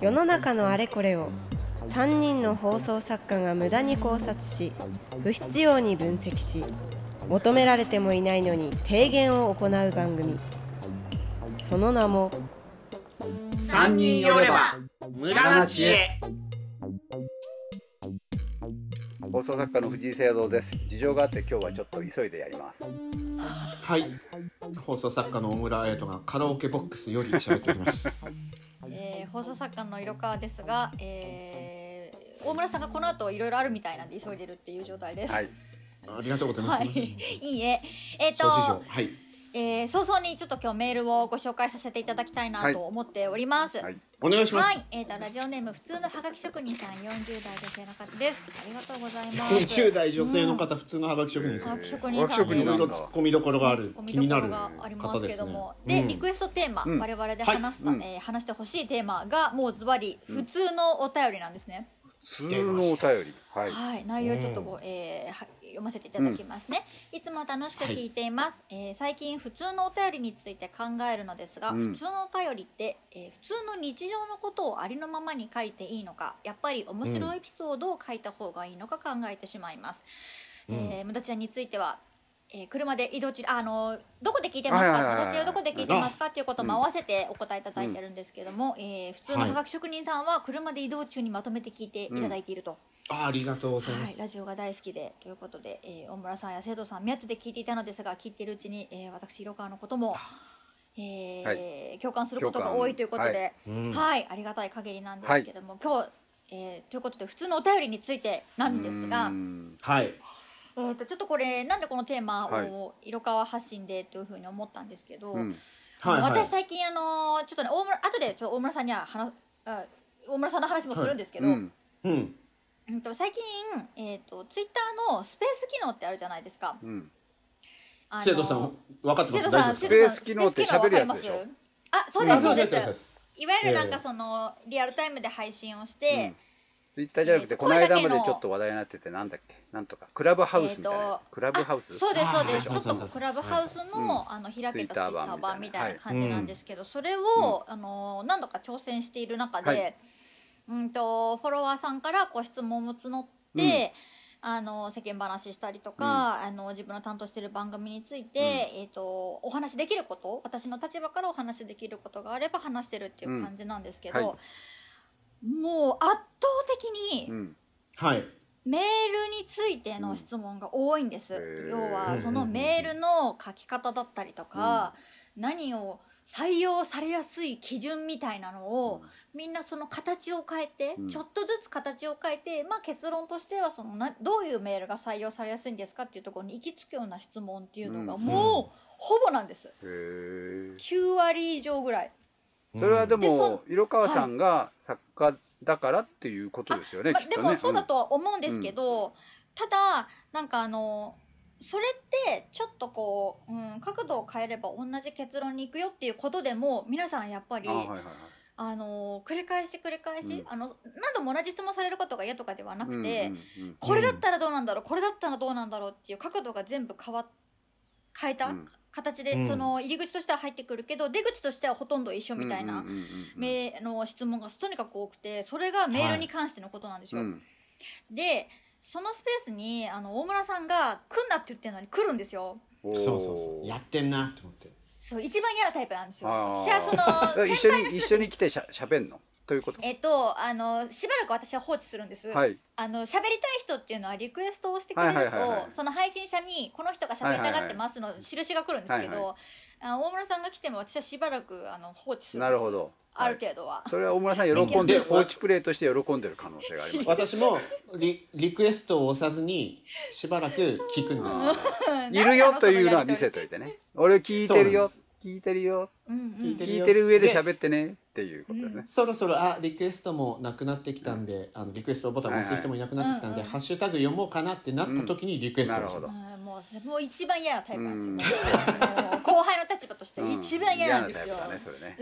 世の中のあれこれを3人の放送作家が無駄に考察し不必要に分析し求められてもいないのに提言を行う番組。その名も三人寄れば無駄な知恵。放送作家の藤井聖堂です。事情があって今日はちょっと急いでやります。はい。放送作家の大村彩人がカラオケボックスより喋っております。えー放送作家の色川ですが、えー大村さんがこの後いろいろあるみたいなんで急いでるっていう状態です。はい。ありがとうございます、はい、いいえ、えっ、諸事情。と、はいえー早々にちょっと今日メールをご紹介させていただきたいなと思っております。はい。お願いします、はい、えっ、とラジオネーム普通のハガキ職人さん、40代女性の方です。ありがとうございます。20代女性の方、普通のハガキ職人ですハガキ職ハ人さん。いろいろ突っ込みどころがあるツッコミ気になるどころがあります方ですねけども、でうん。リクエストテーマ、うん。我々で話すため、はい。えー話してほしいテーマがもうズバリ普通のお便りなんですね。普通のお便り。はい。はい、内容ちょっとご、えーは読ませていただきますね、いつも楽しく聞いています、えー最近普通のお便りについて考えるのですが、うん。普通のお便りって、えー普通の日常のことをありのままに書いていいのかやっぱり面白いエピソードを書いた方がいいのか考えてしまいます、えー無駄ちゃんについてはえー車で移動中あのどこで聞いてますか、はいはいはいはい。私はどこで聞いてますか？っていうことも合わせてお答えいただいてるんですけども、えー普通のはがき職人さんは車で移動中にまとめて聞いていただいていると、あありがとうございます、はい、ラジオが大好きでということで、えー大村さんや生徒さん宮津で聞いていたのですが聞いているうちに、えー私色川のことも、えーは共感することが多いということで、うん。はい、ありがたい限りなんですけども、今日、えーということで普通のお便りについてなんですがはいえー、とちょっとこれなんでこのテーマはを色川発信でというふうに思ったんですけど、うん。あのはいはい。私最近あのちょっとね大村後でちょっと大村さんには話あ大村さんの話もするんですけど、うん。うん。うんと最近、えー、とツイッターのスペース機能ってあるじゃないですか。うん。生徒さん分かってます？生徒さん、生徒さん、スペース機能って喋るやつでしょ？スペース機能わかります。あ、そうです、そうです。いわゆるなんええ。かその、リアルタイムで配信をして、ツイッターじゃなくてえーこの間までちょっと話題になっててなんだっけ？なんとかクラブハウスみたいな。やえーとつクラブハウス。あそうです、そうです。ちょっとクラブハウスの、あの、開けたツイッター版みたいな感じなんですけど、それうを、あの、何度か挑戦している中はでい、うんと、フォロワーさんからご質問を募って、あの世間話したりとか、あの自分の担当している番組について、えー、とお話しできること私の立場からお話しできることがあれば話してるっていう感じなんですけど、うんはもう圧倒的にうん。はい。メールについての質問が多いんです、うん。要はそのメールの書き方だったりとか、何を採用されやすい基準みたいなのを、みんなその形を変えて、うん。ちょっとずつ形を変えて、まあ、結論としてはそのなどういうメールが採用されやすいんですかっていうところに行き着くような質問っていうのがうん。もうほぼなんです。へえ9割以上ぐらいそれはでも色川さんが作家だからっていうことですよねまあ、きっとね。でもそうだとは思うんですけど、ただなんかあのそれってちょっとこう、うん、角度を変えれば同じ結論に行くよっていうことでも皆さんやっぱりあの繰り返し繰り返し、うん。あの何度も同じ質問されることが嫌とかではなくて、うんうんうん。これだったらどうなんだろうこれだったらどうなんだろうっていう角度が全部変わっ変えた、うん形で、うん。その入り口としては入ってくるけど出口としてはほとんど一緒みたいな、の質問がとにかく多くてそれがメールに関してのことなんですよ。うん。でそのスペースにあの大村さんが来んなって言ってるのに来るんですよ。そうそうそう。やってんなって思って。そう一番嫌なタイプなんですよ。あー。私はその 一緒に一緒に来てしゃしゃべんの？ということ？えっとあのしばらく私は放置するんです、はい。あの喋りたい人っていうのはリクエストをしてくれると、はいはいはいはいその配信者にこの人が喋りたがってますの印が来るんですけど、はいはあ大村さんが来ても私はしばらくあの放置するんです。なるほど。ある程度は、それは大村さん喜んで放置プレイとして喜んでる可能性があります。私もリリクエストを押さずにしばらく聞くんです。いるよというのは見せて、といてね。俺聞いてるよ。聞いてるよ。うんうん。聞いてるよ聞いてる上で喋ってねっていうことですね。そろそろあリクエストもなくなってきたんであのリクエストボタンを押す人もいなくなってきたんで、はいはいハッシュタグ読もうかなってなった時にリクエストを押す。なるほど。うんもうもう一番嫌なタイプなんですよ、後輩の立場として一番嫌なんですよ、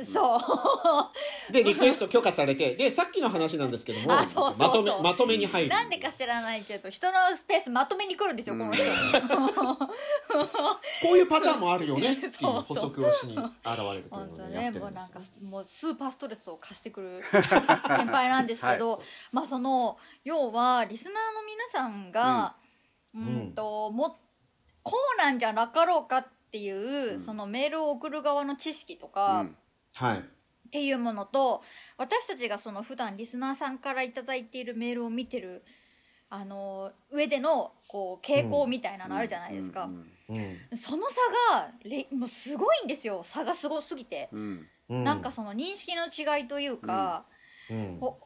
そう でリクエスト許可されてでさっきの話なんですけどもあそうそうそう。まとめまとめに入る。なんでか知らないけど人のスペースまとめに来るんですよこの人、こういうパターンもあるよね っていうそうそう。補足をしに現れるという本当のをやってねもうんるですよなんかもうスーパーストレスを貸してくる先輩なんですけど、はい。まあその要はリスナーの皆さんが、うん、うんともこうなんじゃなかろうかっていう、うん。そのメールを送る側の知識とうか、ん。はい。っていうものと私たちがその普段リスナーさんから頂いているメールを見てるあの上でのこう傾向みたいなのあるじゃないですか、うん。うん。その差がれもうすごいんですよ。差がすごすぎて、うん。うん。なんかその認識の違いというか、うん。こう多分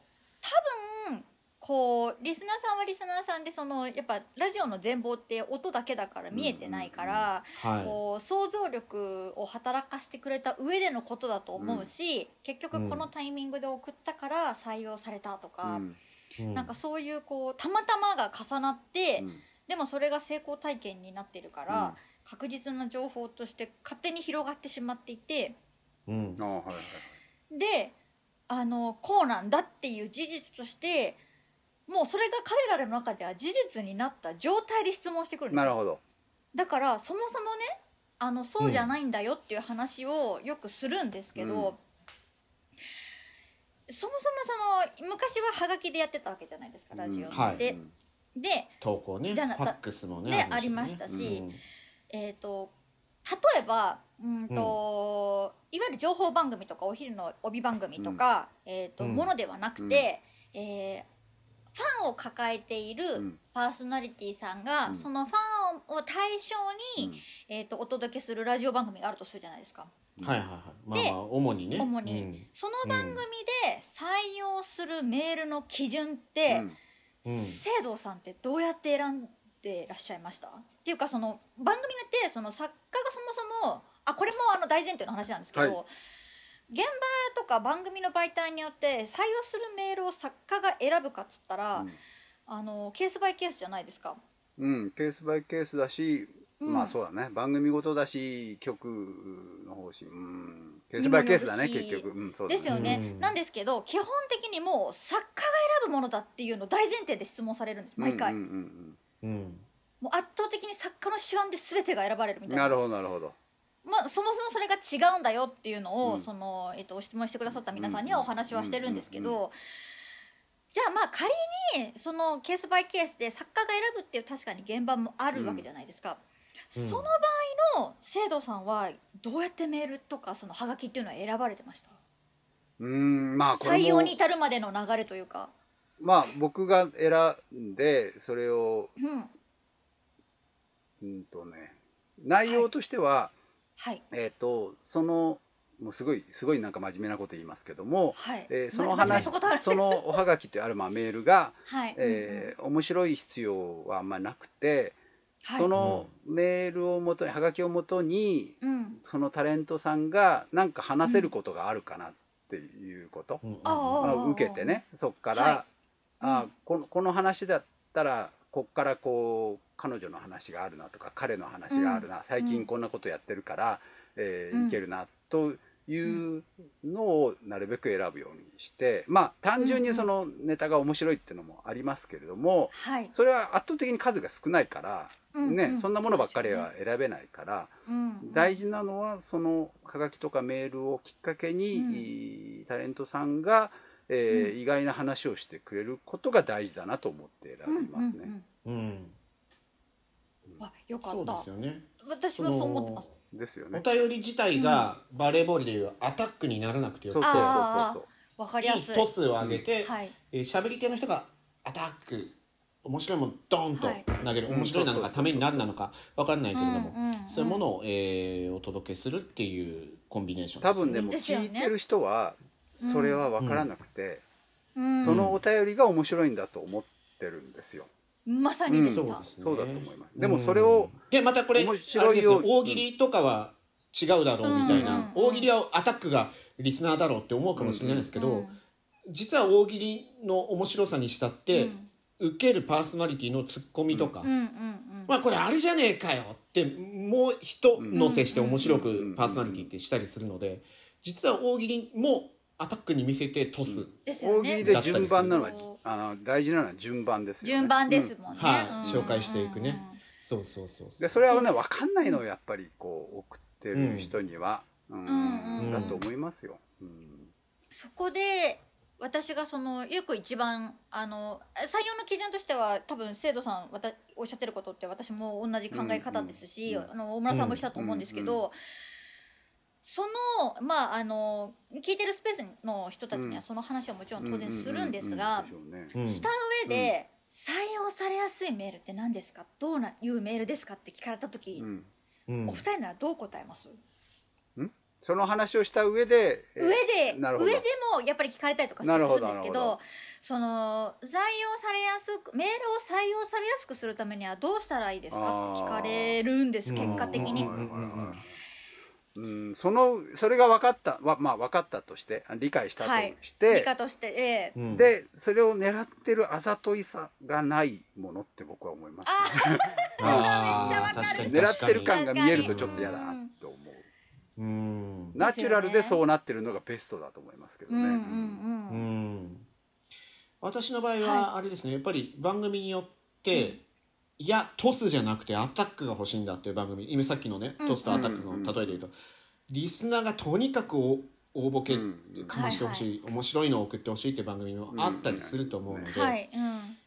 こうリスナーさんはリスナーさんでそのやっぱラジオの全貌って音だけだから見えてないから、はい。こう想像力を働かしてくれた上でのことだと思うし、結局このタイミングで送ったから採用されたとか、うん。うん。なんかそういうこうたまたまが重なって、うん。でもそれが成功体験になってるから、確実な情報として勝手に広がってしまっていてうん。あはいはい。であのこうなんだっていう事実としてもうそれが彼らの中では事実になった状態で質問してくるんですよ。なるほど。だからそもそもねあのそうじゃないんだよっていう話をよくするんですけど、うん。そもそもその昔はハガキでやってたわけじゃないですかラジオって、はい。でで投稿ね。ファックスもねねるしありましたしうん。えー、と例えばうんと、いわゆる情報番組とかお昼の帯番組とか、えーとうん。ものではなくて、えーファンを抱えているうん。パーソナリティさんが、うん。そのファンを対象に、うん。えー、とお届けするラジオ番組があるとするじゃないですか。はいはいはい。まあでまあ主にね。主に。うん。その番組で採用するメールの基準って、うん。うん。聖堂さんってどうやって選んでらっしゃいました？っていうかその番組によってその作家がそもそもあこれもあの大前提の話なんですけど、はい現場とか番組の媒体によって採用するメールを作家が選ぶかっつったら、うん。あのケースバイケースじゃないですか。うん、ケースバイケースだし、うん。まあそうだね。番組ごとだし曲の方針。うん。ケースバイケースだね結局、うん、そうだね。ですよね、うん。なんですけど基本的にもう作家が選ぶものだっていうのを大前提で質問されるんです毎回、うんうんうんもう圧倒的に作家の手腕で全てが選ばれるみたいな。うんなるほどなるほどまあ、そもそもそれが違うんだよっていうのを、うん。その、えっと、質問してくださった皆さんにはお話はしてるんですけうんうんど、じゃあまあ仮にそのケースバイケースで作家が選ぶっていう確かに現場もあるわけじゃないですか、うん。その場合の聖堂さんはどうやってメールとかそのハガキっていうのは選ばれてました？うんまあ採用に至るまでの流れというか、まあ僕が選んでそれをうん、うんとね内容としては、はい。えっ、とそのもうすごいすごいなんか真面目なこと言いますけども、はい、えーその話そのおはがきってあるまあメールが、はい、えー面白い必要はあんまりなくて、はい。そのメールをもとにはがきをもとにうん。うんそのタレントさんがなんか話せることがあるかなっていうこと、うんああまあ受けてねそっから、はい。あうんこのこの話だったらこっからこう彼女の話があるなとか彼の話があるな、最近こんなことやってるから、えーうん。いけるなというのをなるべく選ぶようにしてまあ単純にそのネタが面白いっていうのもありますけれども、はい、それは圧倒的に数が少ないから、ねうんうん。そんなものばっかりは選べないから、うん大事なのはそのはがきとかメールをきっかけに、タレントさんが、えー意外な話をしてくれることが大事だなと思って選びますね。うんうんうん。うんあよかそうったですよね。私はそう思ってます。おですよね。便り自体がバレーボールでいうアタックにならなくてよくて。そうそうそうあそう。わかりやすい。いいトスを上げて、はい。えー喋り手の人がアタック面白いもんドーンとはい。投げる、うん面白いなのそうそうそうかためになるなのか分かんないけれども、うんうんうん。そういうものを、えーお届けするっていうコンビネーション多分でもですよね聞いてる人はそれは分からなくて、うん。そのお便りが面白いんだと思ってるんですよ。まさにでした、そうですね。そうだと思います。でもそれをうん。でまたこれ面白いよ。大喜利とかは違うだろうみたいな、うんうんうん。大喜利はアタックがリスナーだろうって思うかもしれないですけど、うん実は大喜利の面白さにしたって、受けるパーソナリティのツッコミとか、うんうんうん。まあこれあれじゃねえかよってもう一乗せして面白くパーソナリティってしたりするので実は大喜利もアタックに見せてトス、ですよね。大喜利で順番なのはあの大事なのは順番ですよね。順番ですもんね、はい。うん。紹介していくね。そうそうそうでそれはね分かんないのをやっぱりこう送ってる人には、うんうんうん。だと思いますよ。うん。そこで私がそのよく一番あの採用の基準としては多分生徒さんわたおっしゃってることって私も同じ考え方ですし、あの大村さんもしたと思うんですけど、うんうそのまああの聞いてるスペースの人たちにはその話はもちろん当然するんですが、した上で、採用されやすいメールって何ですか？どうないうメールですか？って聞かれた時、うん。うん。お二人ならどう答えます、その話をした上で、えー上で上でもやっぱり聞かれたりとかすなるんですけどその採用されやすくメールを採用されやすくするためにはどうしたらいいですか？って聞かれるんです結果的にうんそのそれが分かったわまあ分かったとして理解したとはい。して、理科として、ええ。うん。でそれを狙ってるあざといさがないものって僕は思います、ね、あめっちゃわかる。確かに。狙ってる感が見えるとちょっと嫌だなと思う。うん。ナチュラルでそうなってるのがベストだと思いますけどね、うんうんううん。ん。私の場合はあれですね、やっぱり番組によって、いやトスじゃなくてアタックが欲しいんだっていう番組。今さっきのねうん。トスとアタックの例えで言うと、リスナーがとにかくお応募けうん。かましてほしい、面白いのを送ってほしいっていう番組もあったりすると思うので、はい、うん、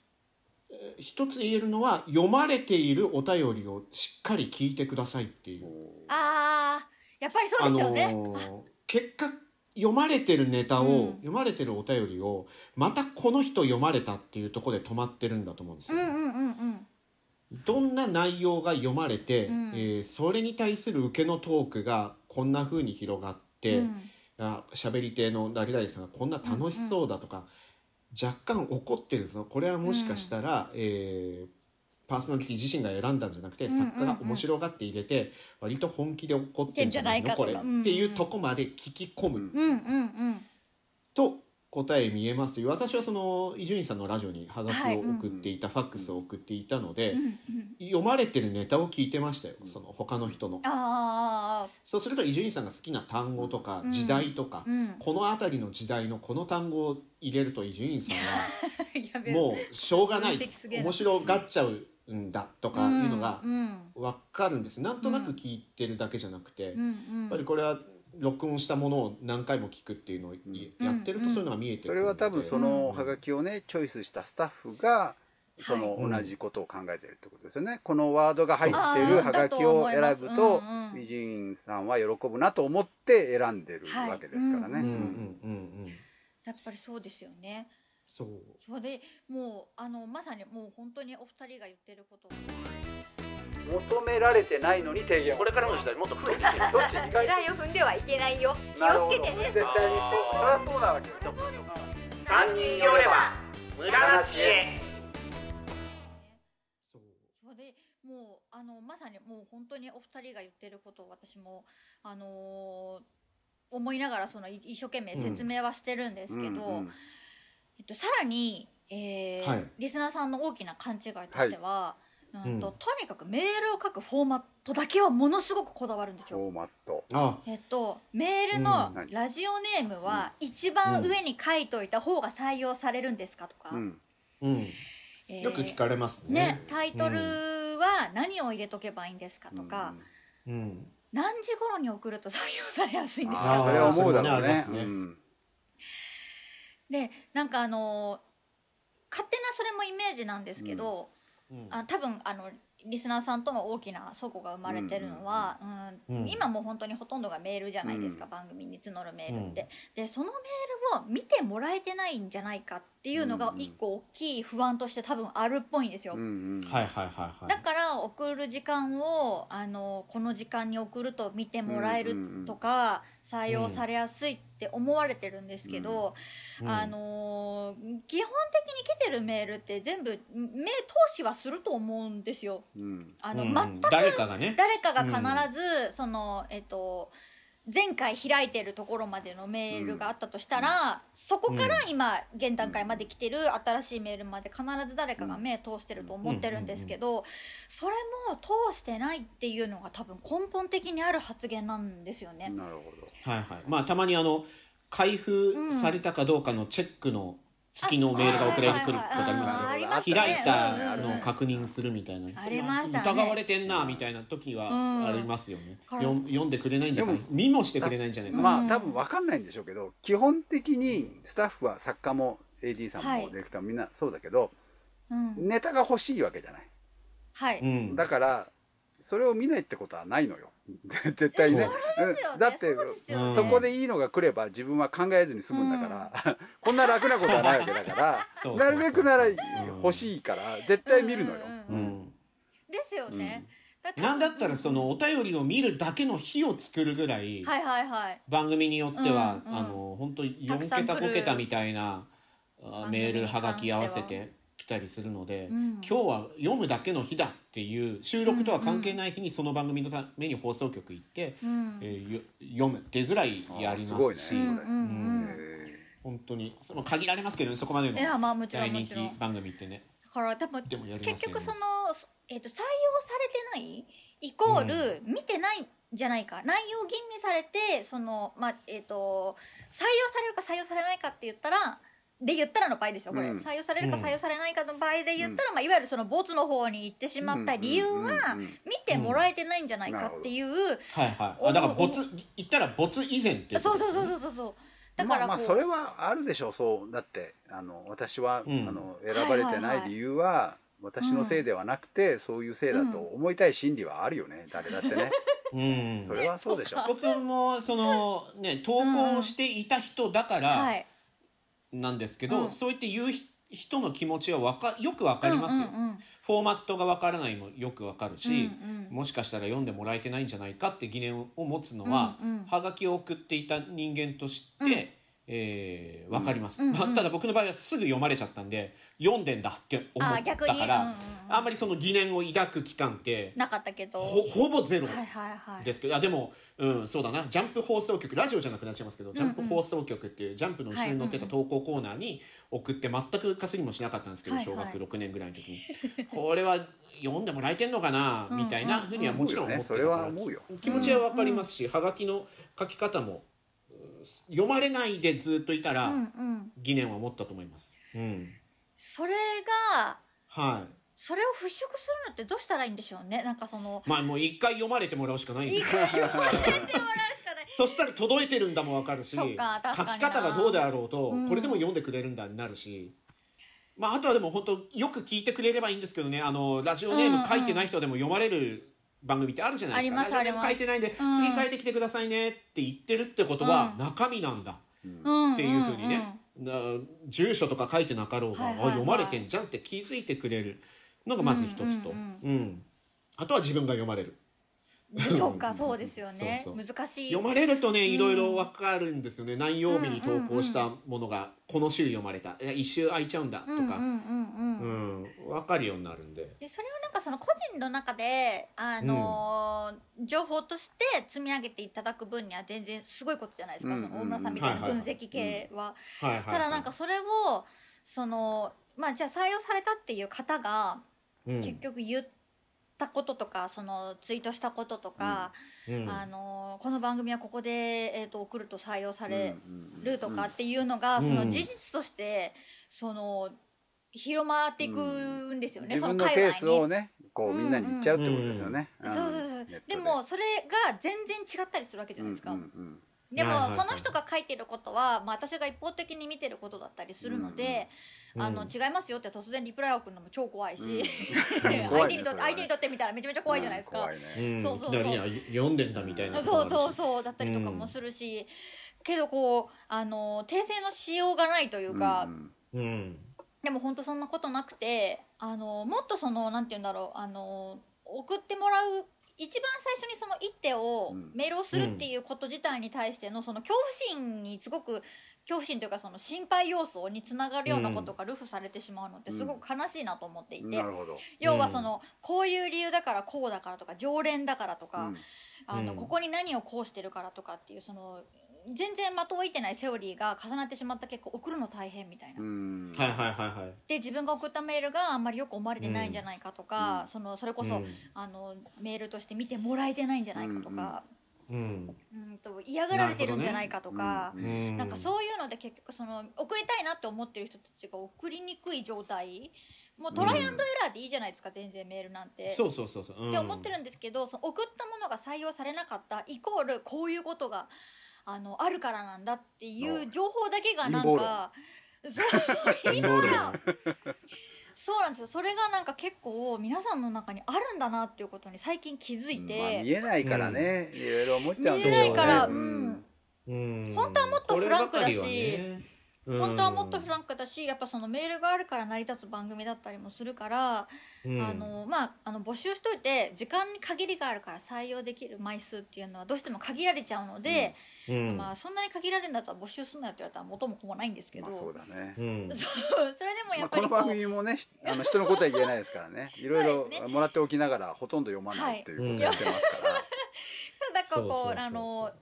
一つ言えるのは読まれているお便りをしっかり聞いてくださいっていう。ああやっぱりそうですよね、あのー結果読まれてるネタを、うん。読まれてるお便りをまたこの人読まれたっていうところで止まってるんだと思うんですよ、うんうんうんうんどんな内容が読まれて、うん。えーそれに対する受けのトークがこんな風に広がって、うん。あ喋り手の誰々さんがこんな楽しそうだとか、若干怒ってるぞ。これはもしかしたら、えーパーソナリティ自身が選んだんじゃなくて、うんうんうん。作家が面白がって入れて割と本気で怒ってんじゃないの？これ、うんうんっていうとこまで聞き込む、うん。うんうんうん。と答え見えますし私はその伊集院さんのラジオにハガキを送っていた、ファックスを送っていたので、うんうん読まれてるネタを聞いてましたよ。その他の人の。ああそうすると伊集院さんが好きな単語とかうん時代とか、うんこの辺りの時代のこの単語を入れると伊集院さんは もうしょうがない面白がっちゃうんだとかいうのがうん分かるんです。なんとなく聞いてるだけじゃなくて、うんやうん。っぱりこれは録音したものを何回も聞くっていうのをやってるとそういうのが見えてくるので。それは多分そのハガキをねチョイスしたスタッフがそのはい同じことを考えてるってことですよね。このワードが入ってあるーハガキを選ぶだと思といます。うんうん。伊集院さんは喜ぶなと思って選んでるわけですからね。やっぱりそうですよね。そう。それでもうあのまさにもう本当にお二人が言ってること求められてないのに提言。これからの時代もっと増えていける。どっち意外台を踏んではいけないよ。気をつけてね。絶対にそりゃそうなわけよ。三人寄れば無駄な知恵。そう。それでもうあのまさにもう本当にお二人が言ってることを私もあのー思いながらそのい一生懸命説明はしてるんですけど、うんうんえっと、さらに、えーはい。リスナーさんの大きな勘違いとしては、うん。とうん。とにかくメールを書くフォーマットだけはものすごくこだわるんですよ。フォーマット。あ。えっと、メールのうん。ラジオネームは一番上に書いといた方が採用されるんですかとか、うん。うん。えーよく聞かれますね。ね、タイトルは何を入れとけばいいんですかとか、うん。何時頃に送ると採用されやすいんですかあーそれは思うだろうそれもねありね。ますねうん。でなんかあの勝手なそれもイメージなんですけど、うん。あ多分あのリスナーさんとの大きな齟齬が生まれてるのは、うんうん今もう本当にほとんどがメールじゃないですか、うん。番組に募るメールって、でそのメールを見てもらえてないんじゃないかっていうのがうん一個大きい不安として多分あるっぽいんですよ、うんうん。はいはいはいはい。だから送る時間をあのこの時間に送ると見てもらえるとか、採用されやすいって思われてるんですけど、うん。あのー基本的に来てるメールって全部目通しはすると思うんですよ。うん。あの、うん。全く誰かがね。誰かが必ず、そのえっと前回開いてるところまでのメールがあったとしたら、そこから今現段階まで来てる新しいメールまで必ず誰かが目通してると思ってるんですけど、それも通してないっていうのが多分根本的にある発言なんですよね。なるほど。はいはい。まあたまにあの開封されたかどうかのチェックの月のメールが送られてくることありますあけど開いたのを確認するみたいな疑われてんなみたいな時はうんありますよね、読んでくれないんじゃない？見もしてくれないんじゃないか、うんまあ多分分かんないんでしょうけど基本的にスタッフは作家も AD さんはい。もディレクターもみんなそうだけど、うん、ネタが欲しいわけじゃない。はい、うん。だからそれを見ないってことはないのよ 絶対にね。だってそこでいいのが来れば自分は考えずに済むんだから、こんな楽なことはないわけだから。そうそうそう。なるべくなら欲しいから絶対見るのよ。うんうんううん。ん。ですよね、だって。なんだったらそのお便りを見るだけの日を作るぐらい番組によっては、あの本当4たくさん来る。桁5桁みたいなメールはがき合わせて来たりするので、うん。今日は読むだけの日だっていう収録とは関係ない日にその番組のために放送局行って、うん。えーよ読むっていうぐらいやりますし、本当にその限られますけどねそこまでの大人気番組ってね。だから多分ね。結局その、えー、と採用されてないイコール見てないんじゃないか、内容吟味されてそのまあえっ、と採用されるか採用されないかって言ったらで言ったらの場合ですよこれ、うん。採用されるかうん。採用されないかの場合で言ったら、まあ、いわゆるそのボツの方に行ってしまった理由はうん。うん。うん。うん見てもらえてないんじゃないかっていう、はいはい、あだからボツ言ったらボツ以前っていそうそうことですねそうそうそう。だからこう、まあまあそれはあるでしょう。そうだってあの私は、うん。あの選ばれてない理由は、私のせいではなくて、そういうせいだと思いたい心理はあるよね。誰だってね。うん。それはそうでしょう。僕もそのね投稿していた人だからはいなんですけど、うん。そう言って言う人の気持ちはわかよくわかりますよ、うんうんうん。フォーマットがわからないもよくわかるし、うんうん。もしかしたら読んでもらえてないんじゃないかって疑念を持つのは、うんうん。はがきを送っていた人間として、うんえーわかります、うんうん。まあただ僕の場合はすぐ読まれちゃったんで読んでんだって思ったから、うんうんうん。あんまりその疑念を抱く期間ってなかったけど。ほほぼゼロはいはいはい。ですけど、あでも、うん、そうだな。ジャンプ放送局ラジオじゃなくなっちゃいますけど、ジャンプ放送局っていうジャンプの後ろに載ってた投稿コーナーに送って全くかすりもしなかったんですけど、はいはい。小学6年ぐらいの時に。これは読んでもらえてんのかなうんみたいなふうにはもちろん思ってたから、思うよね。それは思うよ。気持ちはわかりますし、はがきの書き方もうん読まれないでずっといたら、うんうん。疑念は持ったと思います。うん。それがはい。それを払拭するのってどうしたらいいんでしょうね？なんかそのまあもう一回読まれてもらうしかない。一回読まれてもらうしかない。そしたら届いてるんだもわかるし書き方がどうであろうと、うん。これでも読んでくれるんだになるし、まあ、あとはでも本当よく聞いてくれればいいんですけどね。あのラジオネーム書いてない人でも読まれる番組ってあるじゃないですか、あります書いてないんで、うん。次書いてきてくださいねって言ってるってことはうん中身なんだ。うん。っていうふうにね、な住所とか書いてなかろうが、あ読まれてんじゃんって気づいてくれるのがまず一つと、うん。あとは自分が読まれる。でそうかそうですよね。そうそう。難しい。読まれるとねうん。いろいろ分かるんですよね、何曜日に投稿したものがこの週読まれた。いや一週空いちゃうんだとか、うんうんうんうん。うん。分かるようになるんで。でそれをなんかその個人の中で、あのー情報として積み上げていただく分には全然すごいことじゃないですか、うんその大村さんみたいな分析系は。ただなんかそれをそのまあじゃあ採用されたっていう方がうん、結局言ったこととかそのツイートしたこととか、うん。あのーこの番組はここで、えー、と送ると採用されうんるとかっていうのが、うん。その事実としてその広まっていくんですよね、自その分のケー界隈に。スをねこうみんなに言っちゃうってことですよね、ん。そうそうそう。でもそれが全然違ったりするわけじゃないですか、うんうんでも、はいはいはい。その人が書いてることは、まあ、私が一方的に見てることだったりするので、うんあの違いますよって突然リプライを送るのも超怖いし、うん。相 怖い手にとって相手にとってみたらめちゃめちゃ怖いじゃないですか、うんそうそう読んでんだみたいな。そうそううそうだったりとかもするし、けどこうあの訂正のしようがないというか、うんうん。でも本当そんなことなくてあのもっとそのなんて言うんだろうあの送ってもらう一番最初にその一手をうん。メールをするっていうこと自体に対してのその恐怖心にすごく恐怖心というかその心配要素につながるようなことがルフされてしまうのってすごく悲しいなと思っていて、要はそのこういう理由だからこうだからとか常連だからとか、うん。あのうん。ここに何をこうしてるからとかっていうその全然的を射てないセオリーが重なってしまった結果送るの大変みたいな。うん。はいはいはいはい。で自分が送ったメールがあんまりよく思われてないんじゃないかとか、うん。そのそれこそ、うん。あのメールとして見てもらえてないんじゃないかとか、うんうん、と嫌がられてるんじゃないかとか。うんうん。なんかそういうので結局その送りたいなって思ってる人たちが送りにくい状態もうトライアンドエラーでいいじゃないですか、全然メールなんて。そうそうそうそう、うん。って思ってるんですけどその送ったものが採用されなかったイコールこういうことがあのあるからなんだっていう情報だけがなんかそう陰謀論。そうなんですよ。それがなんか結構皆さんの中にあるんだなっていうことに最近気づいまあ、て、見えないからね、いろいろ思っちゃうんでしょう見えないからねうん。うん。本当はもっとフランクだし本当はもっとフランクだしやっぱそのメールがあるから成り立つ番組だったりもするから、うん。あのまああの募集しといて時間に限りがあるから採用できる枚数っていうのはどうしても限られちゃうので、うん。まあそんなに限られるんだったら募集するなって言われたら元も子もないんですけど、まあそうだね、うん。そうそれでもやまあ、っぱりこの番組もねひあの人のことは言えないですからね。いろいろもらっておきながらほとんど読まないっていうことをやってますから、ただこうそうそうそうそう。あの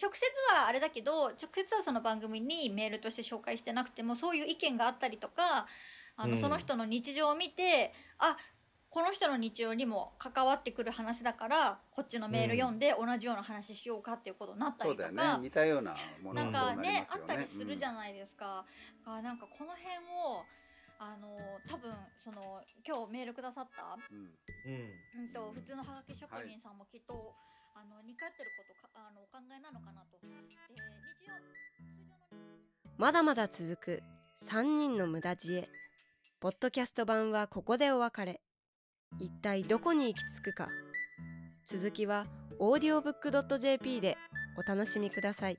直接はあれだけど直接はその番組にメールとして紹介してなくてもそういう意見があったりとかあの、うん。その人の日常を見てあこの人の日常にも関わってくる話だからこっちのメール読んで同じような話しようかっていうことになったそうだりとか、よね。似たようなものなんかねあったりするじゃい、ないですか。だからなんかこの辺をあの多分その今日メールくださった？うん。うん。うんと普通のハガキ職人さんもきっと、あの似通ってることかあのお考えなのかなと。で日曜通常の。まだまだ続く3人の無駄知恵。ポッドキャスト版はここでお別れ。一体どこに行き着くか。続きは audiobook.jp でお楽しみください。